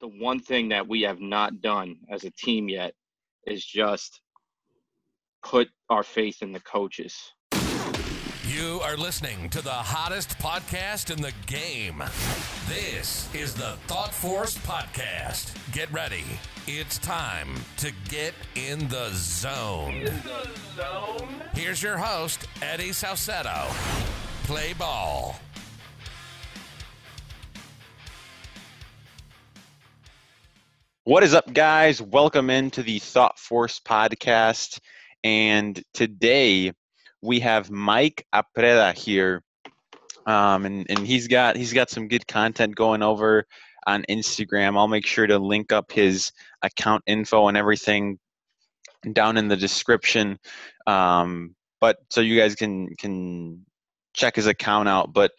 the one thing that we have not done as a team yet is just put our faith in the coaches. You are listening to the hottest podcast in the game. This is the Thought Force Podcast. Get ready. It's time to get in the zone. In the zone. Here's your host, Eddie Salcedo. Play ball. What is up, guys? Welcome into the Thought Force podcast. And today we have Mike Apreda here. Um, and, and he's got he's got some good content going over on Instagram. I'll make sure to link up his account info and everything down in the description. Um, but so you guys can can check his account out. But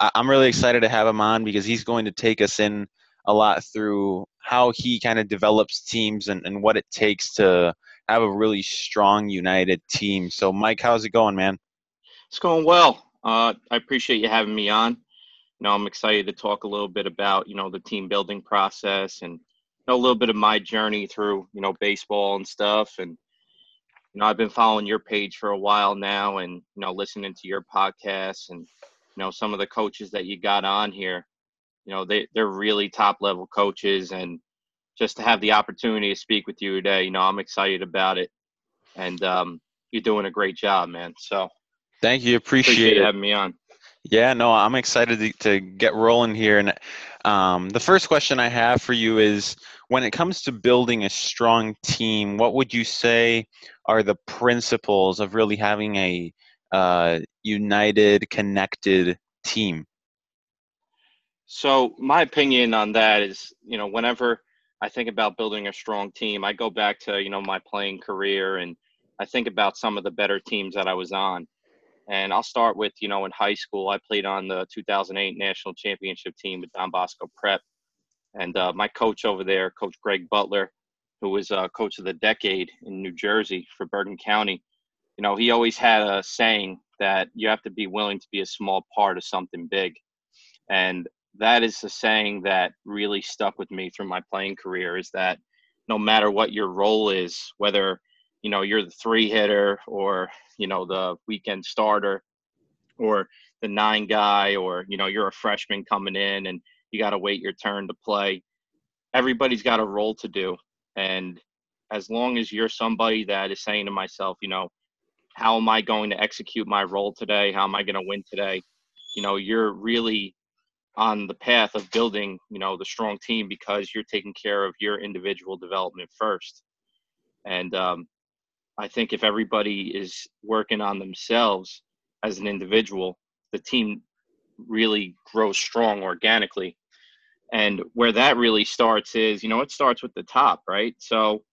I'm really excited to have him on because he's going to take us in a lot through how he kind of develops teams and, and what it takes to have a really strong, united team. So, Mike, how's it going, man? It's going well. Uh, I appreciate you having me on. You know, I'm excited to talk a little bit about you know the team building process and you know, a little bit of my journey through you know baseball and stuff. And you know, I've been following your page for a while now, and you know, listening to your podcasts and you know some of the coaches that you got on here you know they they're really top level coaches and just to have the opportunity to speak with you today you know i'm excited about it and um, you're doing a great job man so. Thank you appreciate, appreciate having me on. Yeah no i'm excited to, to get rolling here and um, the first question i have for you is when it comes to building a strong team what would you say are the principles of really having a uh, united connected team so my opinion on that is, you know, whenever I think about building a strong team, I go back to, you know, my playing career and I think about some of the better teams that I was on. And I'll start with, you know, in high school, I played on the 2008 national championship team with Don Bosco Prep. And uh, my coach over there, Coach Greg Butler, who was uh, coach of the decade in New Jersey for Bergen County, you know, he always had a saying that you have to be willing to be a small part of something big. And that is the saying that really stuck with me through my playing career is that no matter what your role is, whether you know you're the three hitter or you know the weekend starter or the nine guy or you know you're a freshman coming in and you got to wait your turn to play everybody's got a role to do. And as long as you're somebody that is saying to myself you know how am i going to execute my role today? How am i going to win today? You know you're really on the path of building, you know, the strong team because you're taking care of your individual development first. And um, I think if everybody is working on themselves as an individual, the team really grows strong organically. And where that really starts is, you know, it starts with the top, right? So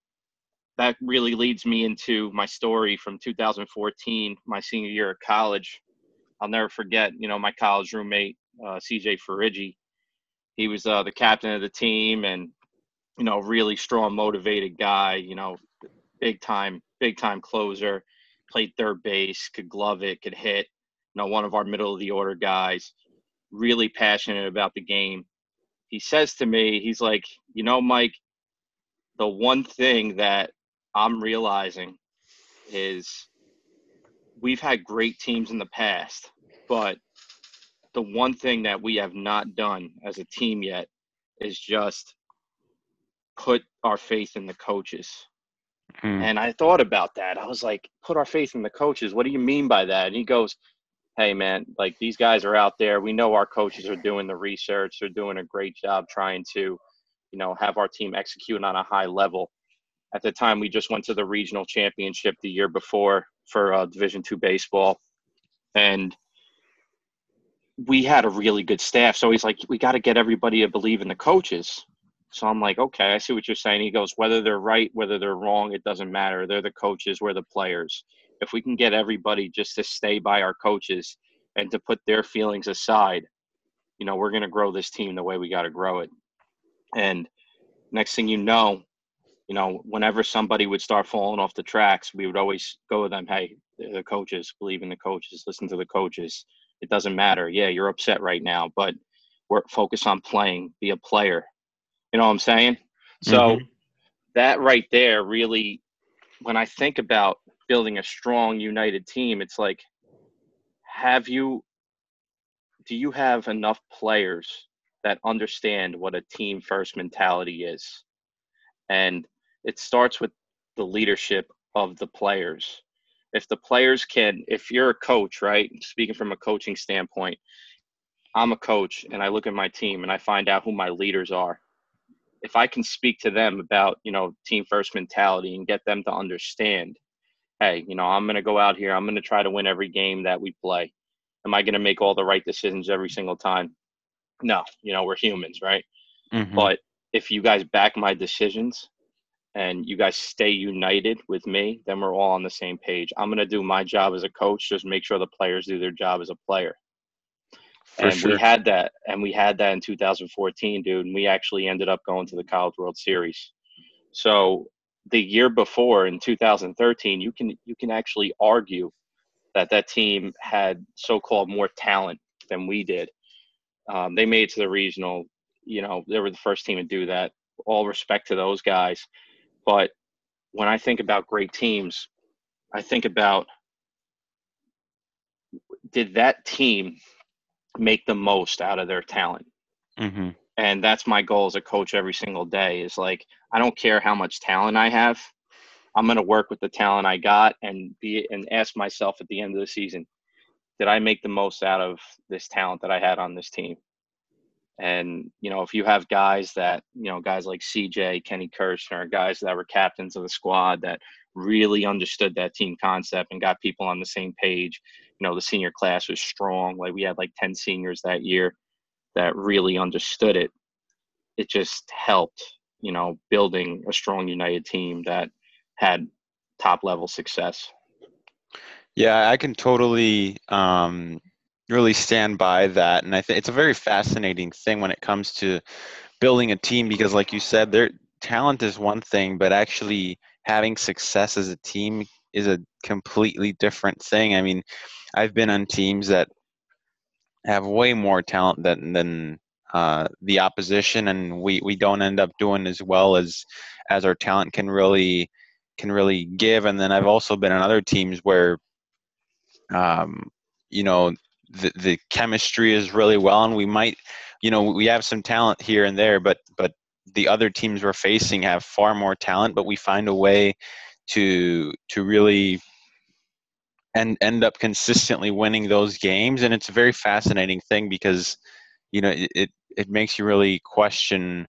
that really leads me into my story from 2014, my senior year of college. I'll never forget, you know, my college roommate uh, CJ Farigi. He was uh, the captain of the team and, you know, really strong, motivated guy, you know, big time, big time closer, played third base, could glove it, could hit, you know, one of our middle of the order guys, really passionate about the game. He says to me, he's like, you know, Mike, the one thing that I'm realizing is we've had great teams in the past, but the one thing that we have not done as a team yet is just put our faith in the coaches. Hmm. And I thought about that. I was like, put our faith in the coaches. What do you mean by that? And he goes, hey, man, like these guys are out there. We know our coaches are doing the research. They're doing a great job trying to, you know, have our team execute on a high level. At the time, we just went to the regional championship the year before for uh, Division two baseball. And we had a really good staff. So he's like, we got to get everybody to believe in the coaches. So I'm like, okay, I see what you're saying. He goes, whether they're right, whether they're wrong, it doesn't matter. They're the coaches, we're the players. If we can get everybody just to stay by our coaches and to put their feelings aside, you know, we're going to grow this team the way we got to grow it. And next thing you know, you know, whenever somebody would start falling off the tracks, we would always go to them, hey, the coaches, believe in the coaches, listen to the coaches it doesn't matter. Yeah, you're upset right now, but we're focused on playing. Be a player. You know what I'm saying? So mm-hmm. that right there really, when I think about building a strong, united team, it's like, have you, do you have enough players that understand what a team first mentality is? And it starts with the leadership of the players. If the players can, if you're a coach, right? Speaking from a coaching standpoint, I'm a coach and I look at my team and I find out who my leaders are. If I can speak to them about, you know, team first mentality and get them to understand, hey, you know, I'm going to go out here, I'm going to try to win every game that we play. Am I going to make all the right decisions every single time? No, you know, we're humans, right? Mm-hmm. But if you guys back my decisions and you guys stay united with me, then we're all on the same page. I'm going to do my job as a coach, just make sure the players do their job as a player. For and sure. we had that, and we had that in 2014, dude. And we actually ended up going to the College World Series. So the year before, in 2013, you can you can actually argue that that team had so-called more talent than we did. Um, they made it to the regional. You know, they were the first team to do that. All respect to those guys, but when I think about great teams, I think about did that team make the most out of their talent. Mm-hmm. And that's my goal as a coach every single day is like, I don't care how much talent I have. I'm going to work with the talent I got and be and ask myself at the end of the season, did I make the most out of this talent that I had on this team? And you know, if you have guys that you know, guys like CJ, Kenny Kirshner, guys that were captains of the squad that really understood that team concept and got people on the same page you know the senior class was strong. Like we had like 10 seniors that year that really understood it. It just helped you know building a strong united team that had top level success. Yeah i can totally um really stand by that and i think it's a very fascinating thing when it comes to building a team because like you said their talent is one thing but actually having success as a team is a completely different thing i mean I've been on teams that have way more talent than than uh, the opposition, and we we don't end up doing as well as as our talent can really can really give. And then I've also been on other teams where, um, you know, the the chemistry is really well, and we might, you know, we have some talent here and there, but but the other teams we're facing have far more talent, but we find a way to to really and end up consistently winning those games and it's a very fascinating thing because you know it, it, it makes you really question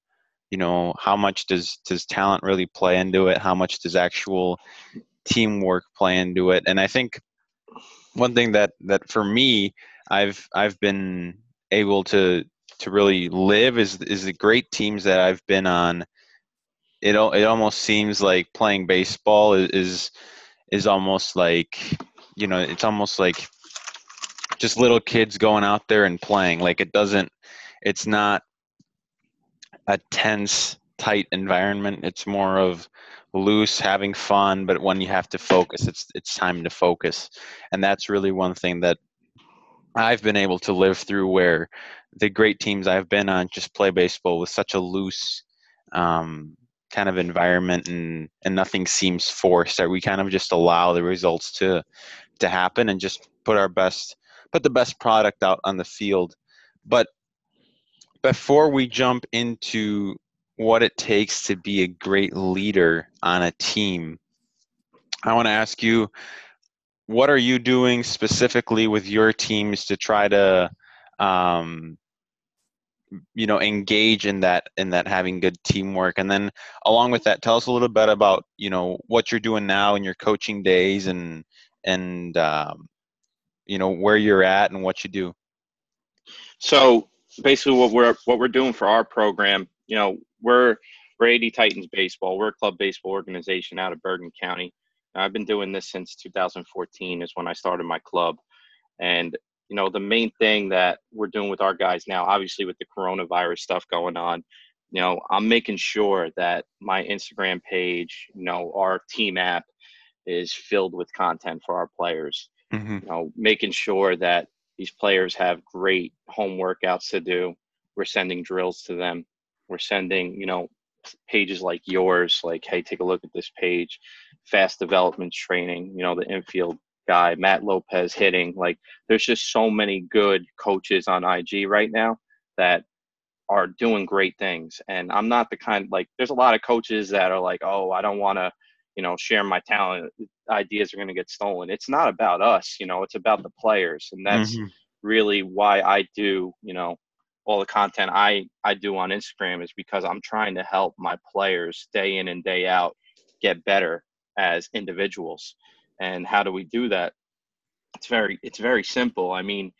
you know how much does does talent really play into it? How much does actual teamwork play into it? And i think one thing that that for me i've i've been able to to really live is is the great teams that i've been on. It it almost seems like playing baseball is is, is almost like you know it's almost like just little kids going out there and playing. Like it doesn't it's not a tense tight environment it's more of loose having fun but when you have to focus it's it's time to focus and that's really one thing that I've been able to live through where the great teams I've been on just play baseball with such a loose um, kind of environment and and nothing seems forced. That we kind of just allow the results to to happen and just put our best put the best product out on the field but before we jump into what it takes to be a great leader on a team. I want to ask you what are you doing specifically with your teams to try to um, you know engage in that in that having good teamwork? And then along with that tell us a little bit about you know what you're doing now in your coaching days and and um, you know where you're at and what you do. So basically what we're what we're doing for our program you know we're we're AD Titans baseball we're a club baseball organization out of Bergen County I've been doing this since 2014 is when I started my club and you know the main thing that we're doing with our guys now obviously with the coronavirus stuff going on you know i'm making sure that my instagram page you know our team app is filled with content for our players. Mm-hmm. You know, making sure that these players have great home workouts to do. We're sending drills to them. We're sending you know pages like yours like hey take a look at this page. Fast development training you know the infield guy matt lopez hitting like there's just so many good coaches on ig right now that are doing great things. And i'm not the kind like there's a lot of coaches that are like oh i don't want to you know share my talent. Ideas are going to get stolen. It's not about us you know it's about the players. And that's mm-hmm. really why i do you know all the content I I do on Instagram is because I'm trying to help my players day in and day out get better as individuals. And how do we do that? It's very it's very simple. I mean,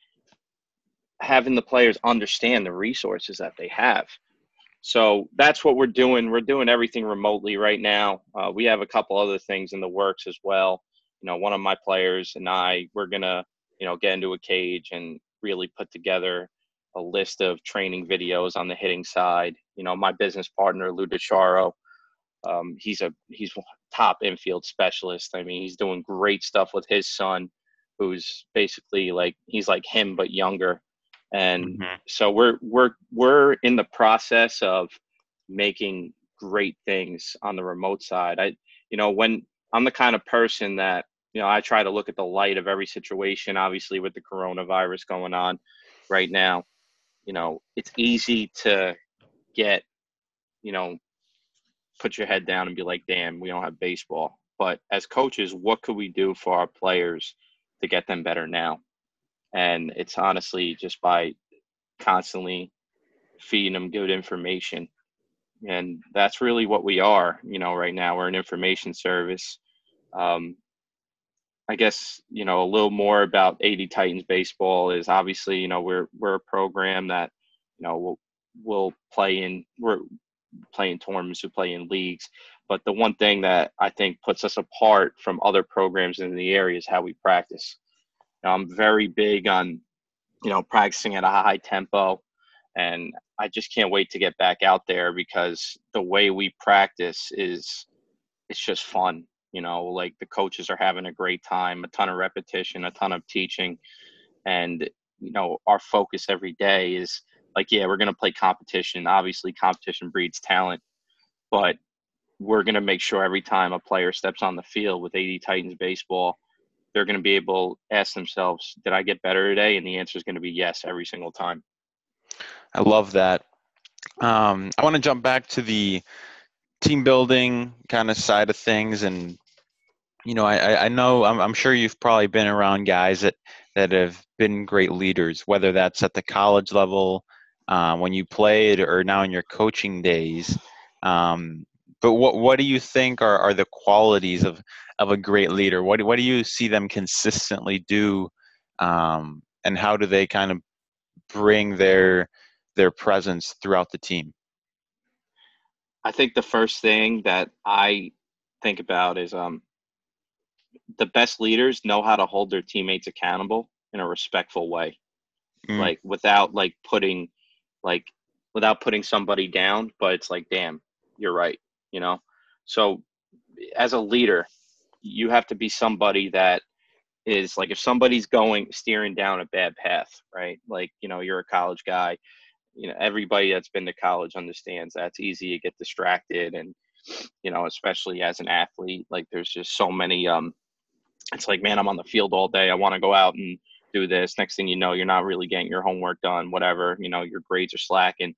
having the players understand the resources that they have. So that's what we're doing. We're doing everything remotely right now. Uh, we have a couple other things in the works as well. You know, one of my players and I, we're gonna, you know, get into a cage and really put together a list of training videos on the hitting side. You know, my business partner Lou DeCharo, um, he's a he's top infield specialist. I mean, he's doing great stuff with his son, who's basically like he's like him but younger. And mm-hmm. so we're we're we're in the process of making great things on the remote side. I you know when I'm the kind of person that you know I try to look at the light of every situation. Obviously, with the coronavirus going on right now, you know, it's easy to get, you know, put your head down and be like, damn, we don't have baseball. But as coaches, what could we do for our players to get them better now? And it's honestly just by constantly feeding them good information. And that's really what we are, you know, right now. We're an information service. Um, I guess you know a little more about AD Titans baseball is obviously you know we're we're a program that you know will will play in we're playing tournaments we play in leagues but the one thing that I think puts us apart from other programs in the area is how we practice. Know, I'm very big on you know practicing at a high tempo and I just can't wait to get back out there because the way we practice is it's just fun you know like the coaches are having a great time a ton of repetition a ton of teaching and you know our focus every day is like yeah we're going to play competition. Obviously competition breeds talent but we're going to make sure every time a player steps on the field with AD Titans baseball they're going to be able to ask themselves did I get better today? And the answer is going to be yes every single time. I love that. Um, I want to jump back to the team building kind of side of things and you know i i know i'm, I'm sure you've probably been around guys that that have been great leaders whether that's at the college level uh, when you played or now in your coaching days. Um, but what what do you think are, are the qualities of of a great leader? What, what do you see them consistently do um, and how do they kind of bring their their presence throughout the team I think the first thing that I think about is um, the best leaders know how to hold their teammates accountable in a respectful way, mm. like without like putting, like without putting somebody down. But it's like, damn, you're right, you know. So as a leader, you have to be somebody that is like if somebody's going steering down a bad path, right? Like you know, you're a college guy you know everybody that's been to college understands that's easy to get distracted and you know especially as an athlete like there's just so many um it's like man i'm on the field all day. I want to go out and do this. Next thing you know you're not really getting your homework done whatever you know your grades are slacking.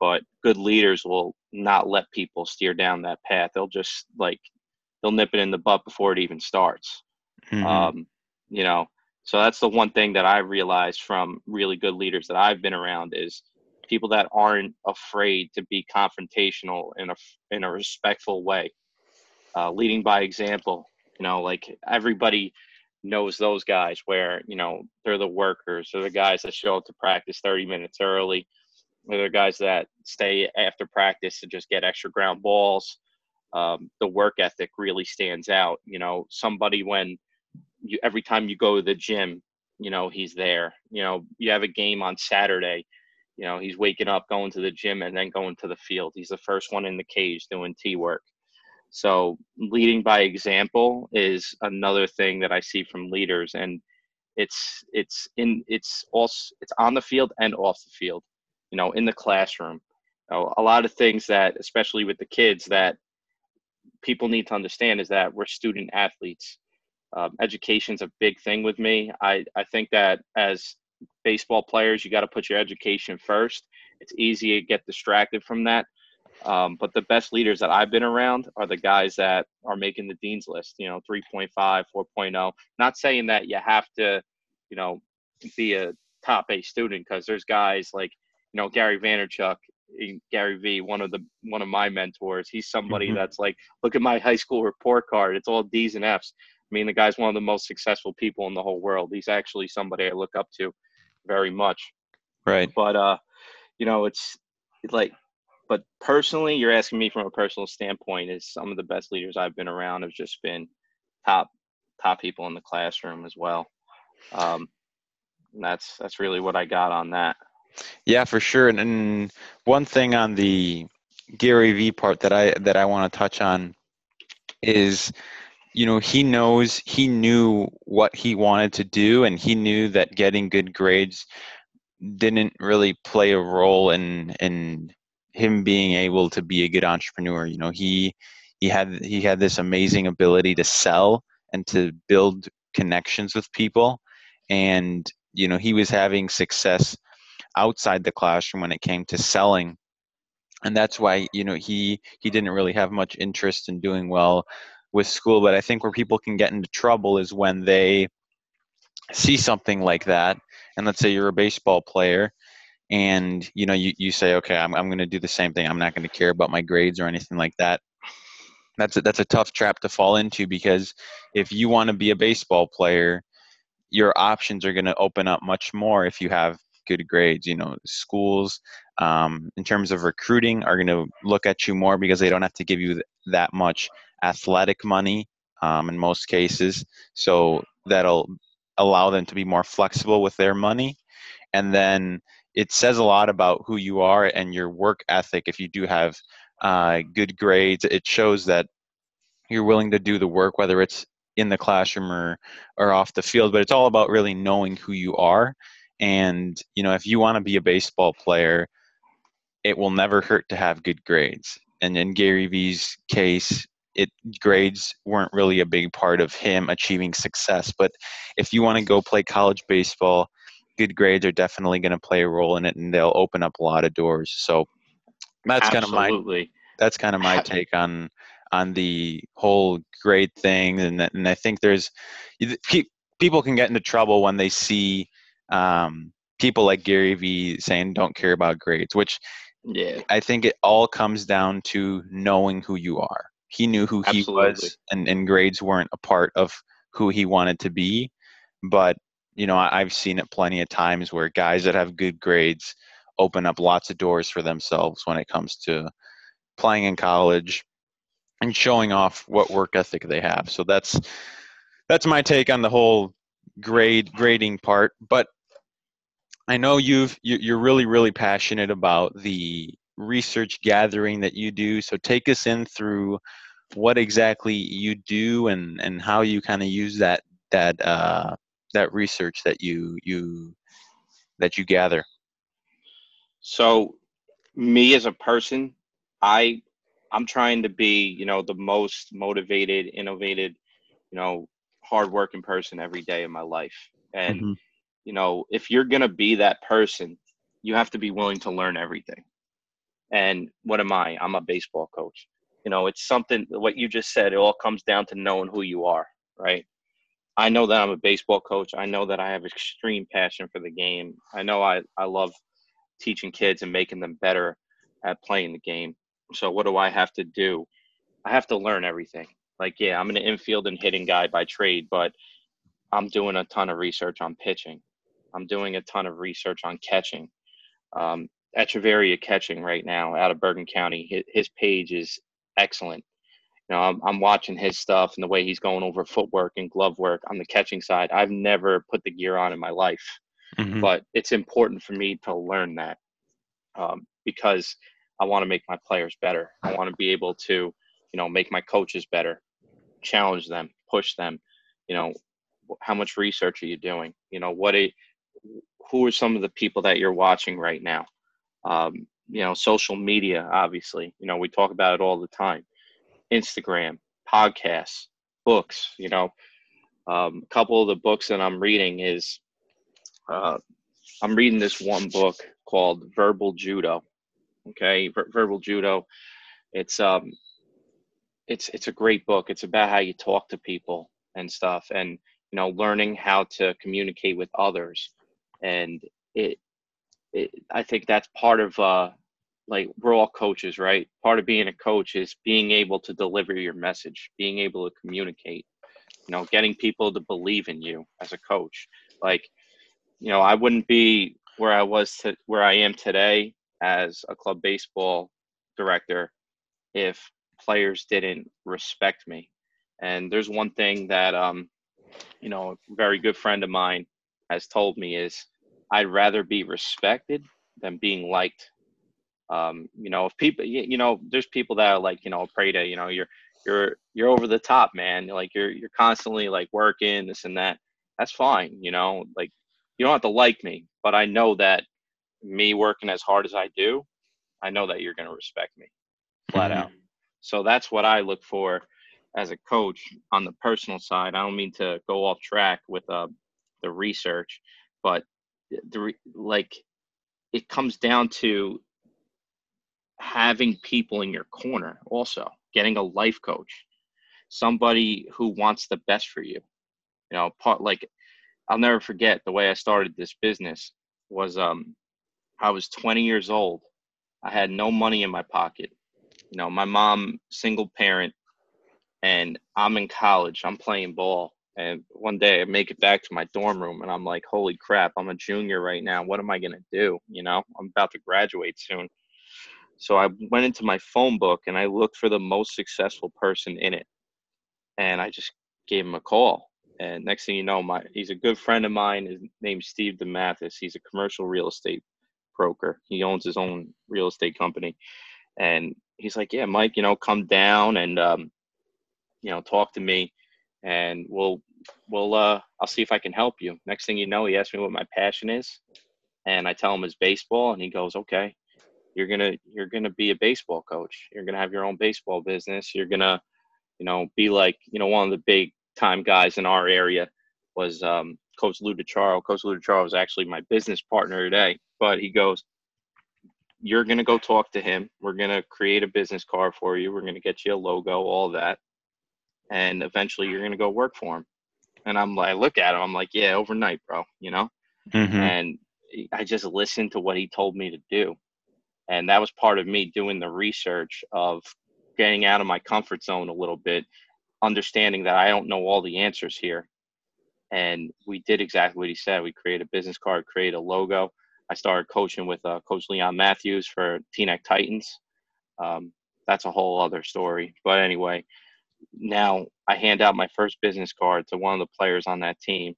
But good leaders will not let people steer down that path. They'll just like they'll nip it in the butt before it even starts. Mm-hmm. um you know so that's the one thing that i realized from really good leaders that i've been around is people that aren't afraid to be confrontational in a in a respectful way, uh, leading by example. You know, like everybody knows those guys where you know they're the workers, they're the guys that show up to practice 30 minutes early. They're the guys that stay after practice to just get extra ground balls. Um, the work ethic really stands out. You know, somebody when you every time you go to the gym, you know he's there. You know, you have a game on Saturday you know, he's waking up, going to the gym, and then going to the field. He's the first one in the cage doing T work. So leading by example is another thing that I see from leaders, and it's it's in it's also it's on the field and off the field. You know, in the classroom, know, a lot of things that, especially with the kids, that people need to understand is that we're student athletes. Um, education's a big thing with me. I, I think that as baseball players, you got to put your education first. It's easy to get distracted from that. Um, but the best leaders that I've been around are the guys that are making the dean's list. You know, 3.5, 4.0. Not saying that you have to, you know, be a top A student because there's guys like, you know, Gary Vaynerchuk, eh, Gary Vee, one of the one of my mentors. He's somebody mm-hmm. that's like, look at my high school report card. It's all D's and F's. I mean, the guy's one of the most successful people in the whole world. He's actually somebody I look up to very much. Right. But uh, you know, it's, it's like but personally, you're asking me from a personal standpoint. Is some of the best leaders I've been around have just been top top people in the classroom as well. Um, that's that's really what I got on that. Yeah, for sure. And, and one thing on the Gary Vee part that I that I want to touch on is you know he knows he knew what he wanted to do and he knew that getting good grades didn't really play a role in in him being able to be a good entrepreneur. You know, he he had he had this amazing ability to sell and to build connections with people, and you know he was having success outside the classroom when it came to selling and that's why you know he he didn't really have much interest in doing well with school but i think where people can get into trouble is when they see something like that. And let's say you're a baseball player and you know you, you say okay i'm, I'm going to do the same thing. I'm not going to care about my grades or anything like that. That's a, that's a tough trap to fall into because if you want to be a baseball player your options are going to open up much more if you have good grades. You know schools um, in terms of recruiting are going to look at you more because they don't have to give you that much athletic money um, in most cases. So that'll allow them to be more flexible with their money. And then it says a lot about who you are and your work ethic. If you do have uh, good grades it shows that you're willing to do the work whether it's in the classroom or or off the field. But it's all about really knowing who you are. And you know if you want to be a baseball player it will never hurt to have good grades. And in gary vee's case it grades weren't really a big part of him achieving success. But if you want to go play college baseball good grades are definitely going to play a role in it, and they'll open up a lot of doors. So that's kind of my that's kind of my take on on the whole grade thing, and and I think there's people can get into trouble when they see um, people like Gary Vee saying don't care about grades, which yeah, I think it all comes down to knowing who you are. He knew who Absolutely. he was, and, and grades weren't a part of who he wanted to be. But you know, I've seen it plenty of times where guys that have good grades open up lots of doors for themselves when it comes to playing in college and showing off what work ethic they have. So that's that's my take on the whole grade grading part. But I know you've you're really really passionate about the research gathering that you do. So take us in through what exactly you do and and how you kind of use that that uh, that research that you you that you gather? So, me as a person, I I'm trying to be, you know, the most motivated, innovated, you know, hardworking person every day of my life. And mm-hmm. You know, if you're gonna be that person, you have to be willing to learn everything. And what am I? I'm a baseball coach. You know, it's something. What you just said. It all comes down to knowing who you are, right? I know that I'm a baseball coach. I know that I have extreme passion for the game. I know I, I love teaching kids and making them better at playing the game. So what do I have to do? I have to learn everything. Like, yeah, I'm an infield and hitting guy by trade, but I'm doing a ton of research on pitching. I'm doing a ton of research on catching. Um, Echeverria catching right now out of Bergen County. His, his page is excellent You know, I'm, I'm watching his stuff and the way he's going over footwork and glove work on the catching side. I've never put the gear on in my life, mm-hmm. but it's important for me to learn that um, because I want to make my players better. I want to be able to, you know, make my coaches better, challenge them, push them. You know, how much research are you doing? You know, what a, who are some of the people that you're watching right now? Um, you know, social media, obviously, you know, we talk about it all the time. Instagram, podcasts, books, you know, um, a couple of the books that I'm reading is uh, I'm reading this one book called Verbal Judo. Okay, Ver- Verbal Judo. It's um, it's it's a great book. It's about how you talk to people and stuff, and you know, learning how to communicate with others. And it, it I think that's part of uh, like we're all coaches, right? Part of being a coach is being able to deliver your message, being able to communicate. You know, getting people to believe in you as a coach. Like, you know, I wouldn't be where I was to where I am today as a club baseball director if players didn't respect me. And there's one thing that um, you know, a very good friend of mine has told me is I'd rather be respected than being liked. Um, you know, if people, you know, there's people that are like, you know, pray to, you know, you're, you're, you're over the top, man. Like you're, you're constantly like working this and that. That's fine. You know, like you don't have to like me, but I know that me working as hard as I do, I know that you're going to respect me flat mm-hmm. out. So that's what I look for as a coach on the personal side. I don't mean to go off track with uh, the research, but the like it comes down to having people in your corner also getting a life coach somebody who wants the best for you. You know part like i'll never forget the way i started this business was um i was 20 years old. I had no money in my pocket. You know my mom single parent and i'm in college. I'm playing ball and one day I make it back to my dorm room and I'm like, holy crap, I'm a junior right now. What am I going to do? You know, I'm about to graduate soon. So I went into my phone book and I looked for the most successful person in it. And I just gave him a call. And next thing you know, my he's a good friend of mine. His name's Steve DeMathis. He's a commercial real estate broker. He owns his own real estate company. And he's like, Yeah, Mike, you know, come down and um, you know, talk to me and we'll we'll uh I'll see if I can help you. Next thing you know, he asked me what my passion is, and I tell him it's baseball, and he goes, okay, you're gonna you're gonna be a baseball coach. You're gonna have your own baseball business. You're gonna, you know, be like you know one of the big time guys in our area was um, Coach Lou DiCharo. Coach Lou DiCharo was actually my business partner today, but he goes, you're gonna go talk to him. We're gonna create a business card for you. We're gonna get you a logo, all that and eventually you're gonna go work for him. And I'm like, I look at him, I'm like, yeah, overnight, bro, you know. Mm-hmm. And I just listened to what he told me to do, and that was part of me doing the research of getting out of my comfort zone a little bit, understanding that I don't know all the answers here. And we did exactly what he said. We created a business card, created a logo. I started coaching with uh, Coach Leon Matthews for Teaneck Titans. Um, that's a whole other story. But anyway, now I hand out my first business card to one of the players on that team,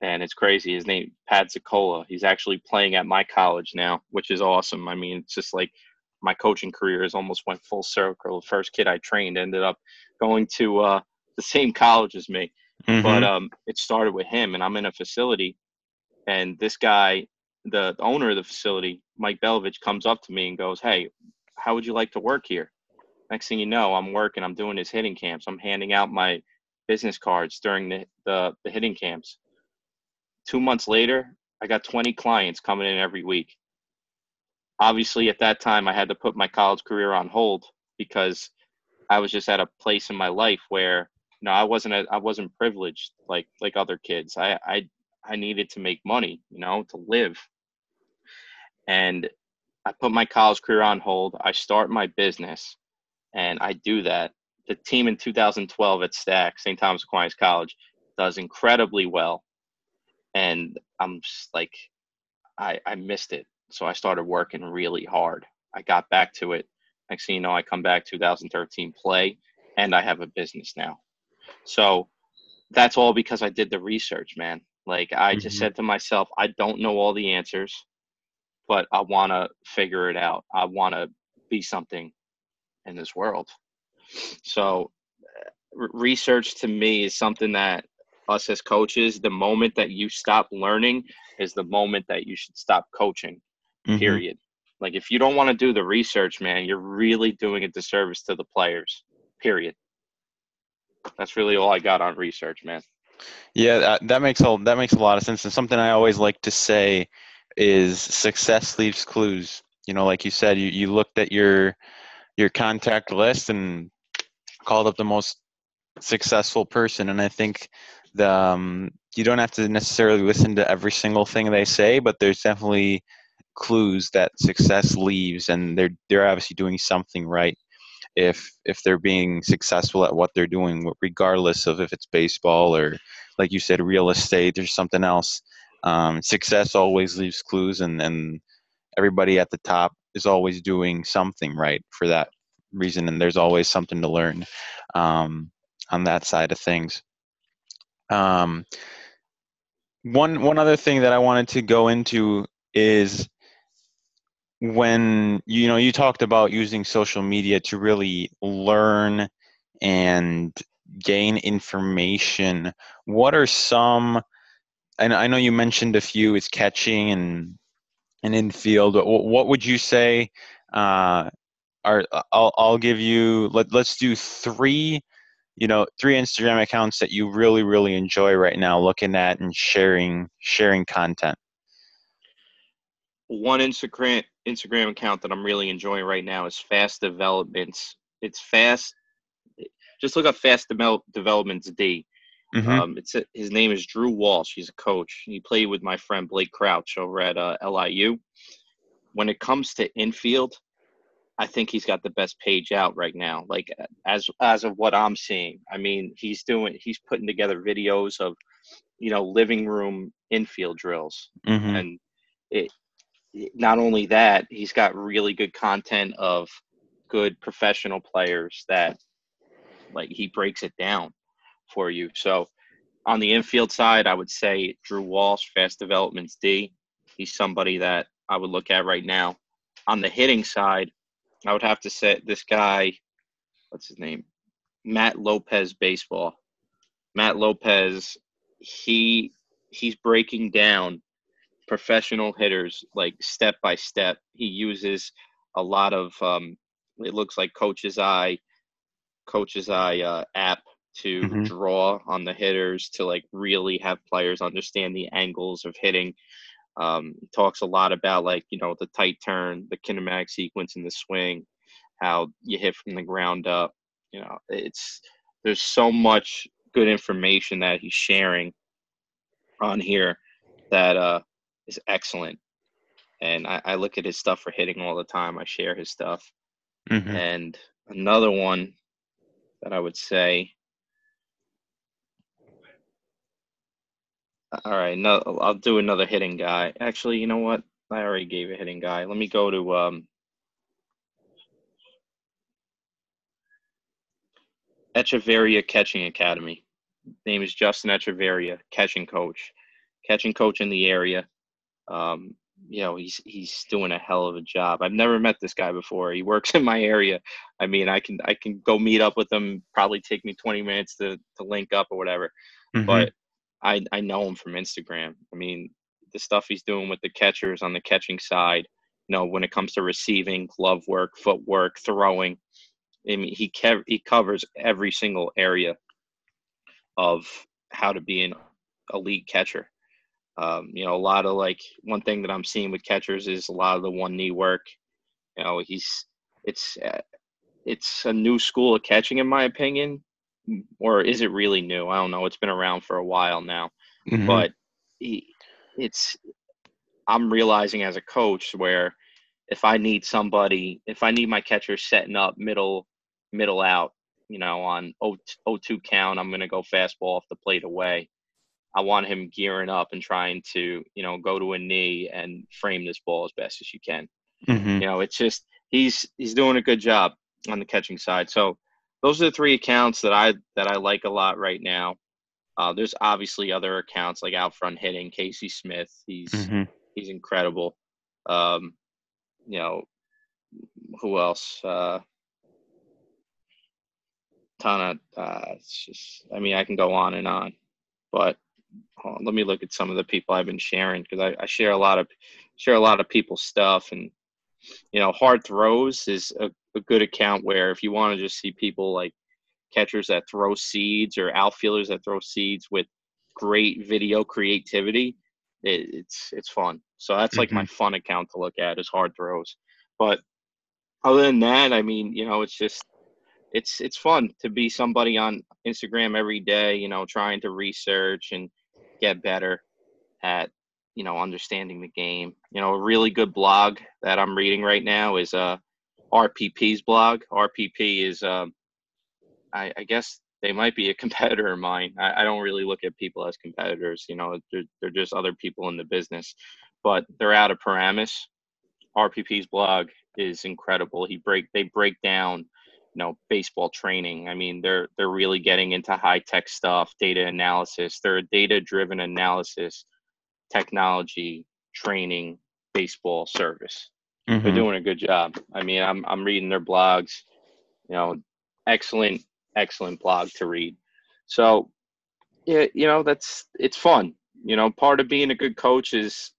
and it's crazy. His name Pat Zicola. He's actually playing at my college now, which is awesome. I mean, it's just like my coaching career has almost went full circle. The first kid I trained ended up going to uh, the same college as me, mm-hmm. but um, it started with him. And I'm in a facility, and this guy, the, the owner of the facility, Mike Belovich, comes up to me and goes, "Hey, how would you like to work here?" Next thing you know, I'm working, I'm doing his hitting camps. I'm handing out my business cards during the, the, the hitting camps. Two months later, I got 20 clients coming in every week. Obviously, at that time, I had to put my college career on hold because I was just at a place in my life where you know I wasn't I wasn't privileged like like other kids. I I I needed to make money, you know, to live. And I put my college career on hold. I start my business and I do that. The team in 2012 at STAC, St. Thomas Aquinas College, does incredibly well, and I'm just like, I I missed it, so I started working really hard. I got back to it. Next thing you know, I come back 2013 play, and I have a business now. So that's all because I did the research, man. Like I just mm-hmm. said to myself, I don't know all the answers, but I want to figure it out. I want to be something in this world. So, research to me is something that us as coaches, the moment that you stop learning is the moment that you should stop coaching. Mm-hmm. Period. Like if you don't want to do the research, man, you're really doing a disservice to the players. Period. That's really all I got on research, man. Yeah, that, that makes a that makes a lot of sense. And something I always like to say is success leaves clues. You know, like you said, you, you looked at your your contact list and called up the most successful person. And I think the um, you don't have to necessarily listen to every single thing they say, but there's definitely clues that success leaves, and they're they're obviously doing something right if if they're being successful at what they're doing, regardless of if it's baseball or, like you said, real estate or something else. Um, success always leaves clues, and and everybody at the top is always doing something right for that reason, and there's always something to learn um, on that side of things. Um, one one other thing that I wanted to go into is when you know you talked about using social media to really learn and gain information what are some and i know you mentioned a few is catching and and infield but what would you say uh are i'll, I'll give you let, let's do three you know three instagram accounts that you really really enjoy right now looking at and sharing sharing content one instagram Instagram account that I'm really enjoying right now is Fast Developments. It's fast. Just look up Fast Devel- Developments D. Mm-hmm. Um, it's a, his name is Drew Walsh. He's a coach. He played with my friend Blake Crouch over at uh, LIU. When it comes to infield, I think he's got the best page out right now. Like as as of what I'm seeing, I mean, he's doing he's putting together videos of, you know, living room infield drills, mm-hmm. and it not only that, he's got really good content of good professional players that like he breaks it down for you. So on the infield side, I would say Drew Walsh, Fast Developments D. He's somebody that I would look at right now. On the hitting side, I would have to say this guy, what's his name? Matt Lopez Baseball. Matt Lopez, he he's breaking down professional hitters like step by step. He uses a lot of um, it looks like Coach's Eye, Coach's Eye uh, app to mm-hmm. draw on the hitters to like really have players understand the angles of hitting. Um, talks a lot about like you know the tight turn, the kinematic sequence in the swing, how you hit from the ground up. You know, it's there's so much good information that he's sharing on here that uh is excellent. And I, I look at his stuff for hitting all the time. I share his stuff. Mm-hmm. And another one that I would say All right, no, I'll do another hitting guy. Actually, you know what? I already gave a hitting guy. Let me go to um, Echeverria Catching Academy. Name is Justin Echeverria, catching coach, catching coach in the area. Um, you know, he's he's doing a hell of a job. I've never met this guy before. He works in my area. I mean, I can I can go meet up with him. Probably take me 20 minutes to to link up or whatever. Mm-hmm. But I I know him from Instagram. I mean, the stuff he's doing with the catchers on the catching side. You know, when it comes to receiving, glove work, footwork, throwing. I mean, he kev- he covers every single area of how to be an elite catcher. Um, you know, a lot of like one thing that I'm seeing with catchers is a lot of the one knee work. You know, he's it's uh, it's a new school of catching in my opinion, or is it really new? I don't know. It's been around for a while now, mm-hmm. but he, it's I'm realizing as a coach where if I need somebody, if I need my catcher setting up middle middle out, you know, on 0-2 count, I'm going to go fastball off the plate away. I want him gearing up and trying to, you know, go to a knee and frame this ball as best as you can. Mm-hmm. You know, it's just he's he's doing a good job on the catching side. So those are the three accounts that I that I like a lot right now. Uh, there's obviously other accounts like out front hitting, Casey Smith. He's mm-hmm. he's incredible. Um, you know, who else? Uh, ton of. Uh, it's just. I mean, I can go on and on, but on, let me look at some of the people I've been sharing because I, I, share a lot of share a lot of people's stuff and you know, hard throws is a, a good account where if you want to just see people like catchers that throw seeds or outfielders that throw seeds with great video creativity, it, it's it's fun. So that's like mm-hmm. my fun account to look at is hard throws. But other than that, I mean, you know, it's just it's it's fun to be somebody on Instagram every day, you know, trying to research and get better at you know understanding the game. You know, a really good blog that I'm reading right now is uh RPP's blog. RPP is um I, I guess they might be a competitor of mine. I, I, don't really look at people as competitors. You know, they're, they're just other people in the business, but they're out of Paramus. RPP's blog is incredible. He break they break down, you know, baseball training. I mean, they're they're really getting into high tech stuff, data analysis. They're a data driven analysis, technology training baseball service. Mm-hmm. They're doing a good job. I mean, I'm I'm reading their blogs. You know, excellent excellent blog to read. So, yeah, you know, that's it's fun. You know, part of being a good coach is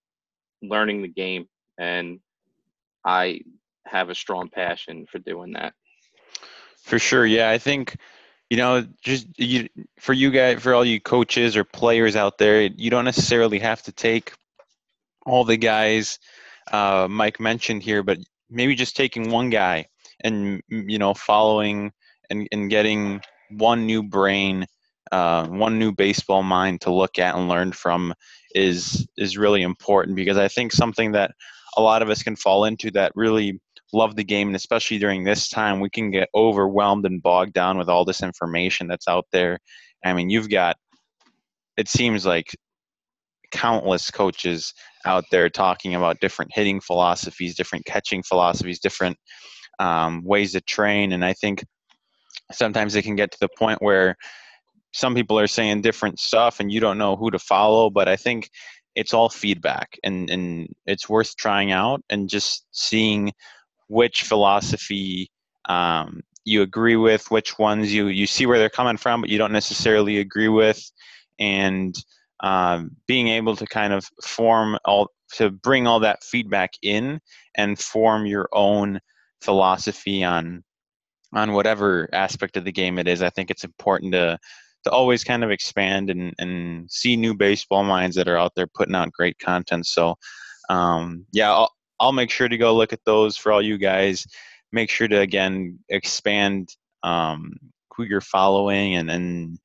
learning the game, and I have a strong passion for doing that. For sure, yeah. I think you know, just you for you guys, for all you coaches or players out there, you don't necessarily have to take all the guys uh, Mike mentioned here, but maybe just taking one guy and you know following and, and getting one new brain, uh, one new baseball mind to look at and learn from is is really important because I think something that a lot of us can fall into that really love the game and especially during this time we can get overwhelmed and bogged down with all this information that's out there. I mean, you've got it seems like countless coaches out there talking about different hitting philosophies, different catching philosophies, different um, ways to train, and I think sometimes it can get to the point where some people are saying different stuff and you don't know who to follow but i think it's all feedback and and it's worth trying out and just seeing which philosophy um, you agree with which ones you you see where they're coming from but you don't necessarily agree with and um, being able to kind of form all to bring all that feedback in and form your own philosophy on on whatever aspect of the game it is. I think it's important to to always kind of expand and, and see new baseball minds that are out there putting out great content. So, um, yeah, I'll make sure to go look at those for all you guys. Make sure to again expand um, who you're following and and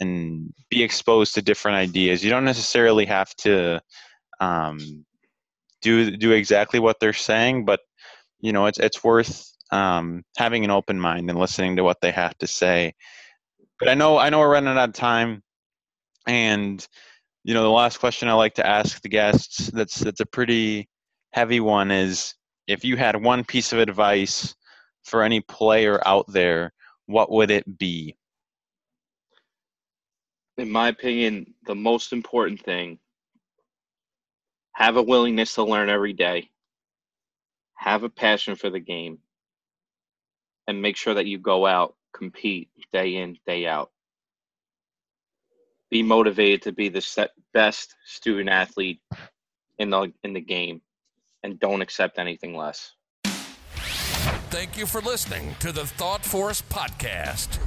and be exposed to different ideas. You don't necessarily have to um, do do exactly what they're saying, but you know it's it's worth um, having an open mind and listening to what they have to say. But I know I know we're running out of time, and you know the last question I like to ask the guests that's that's a pretty heavy one is if you had one piece of advice for any player out there, what would it be? In my opinion, the most important thing have a willingness to learn every day, have a passion for the game, and make sure that you go out, compete day in, day out. Be motivated to be the best student athlete in the in the game and don't accept anything less. Thank you for listening to the Thought Force podcast.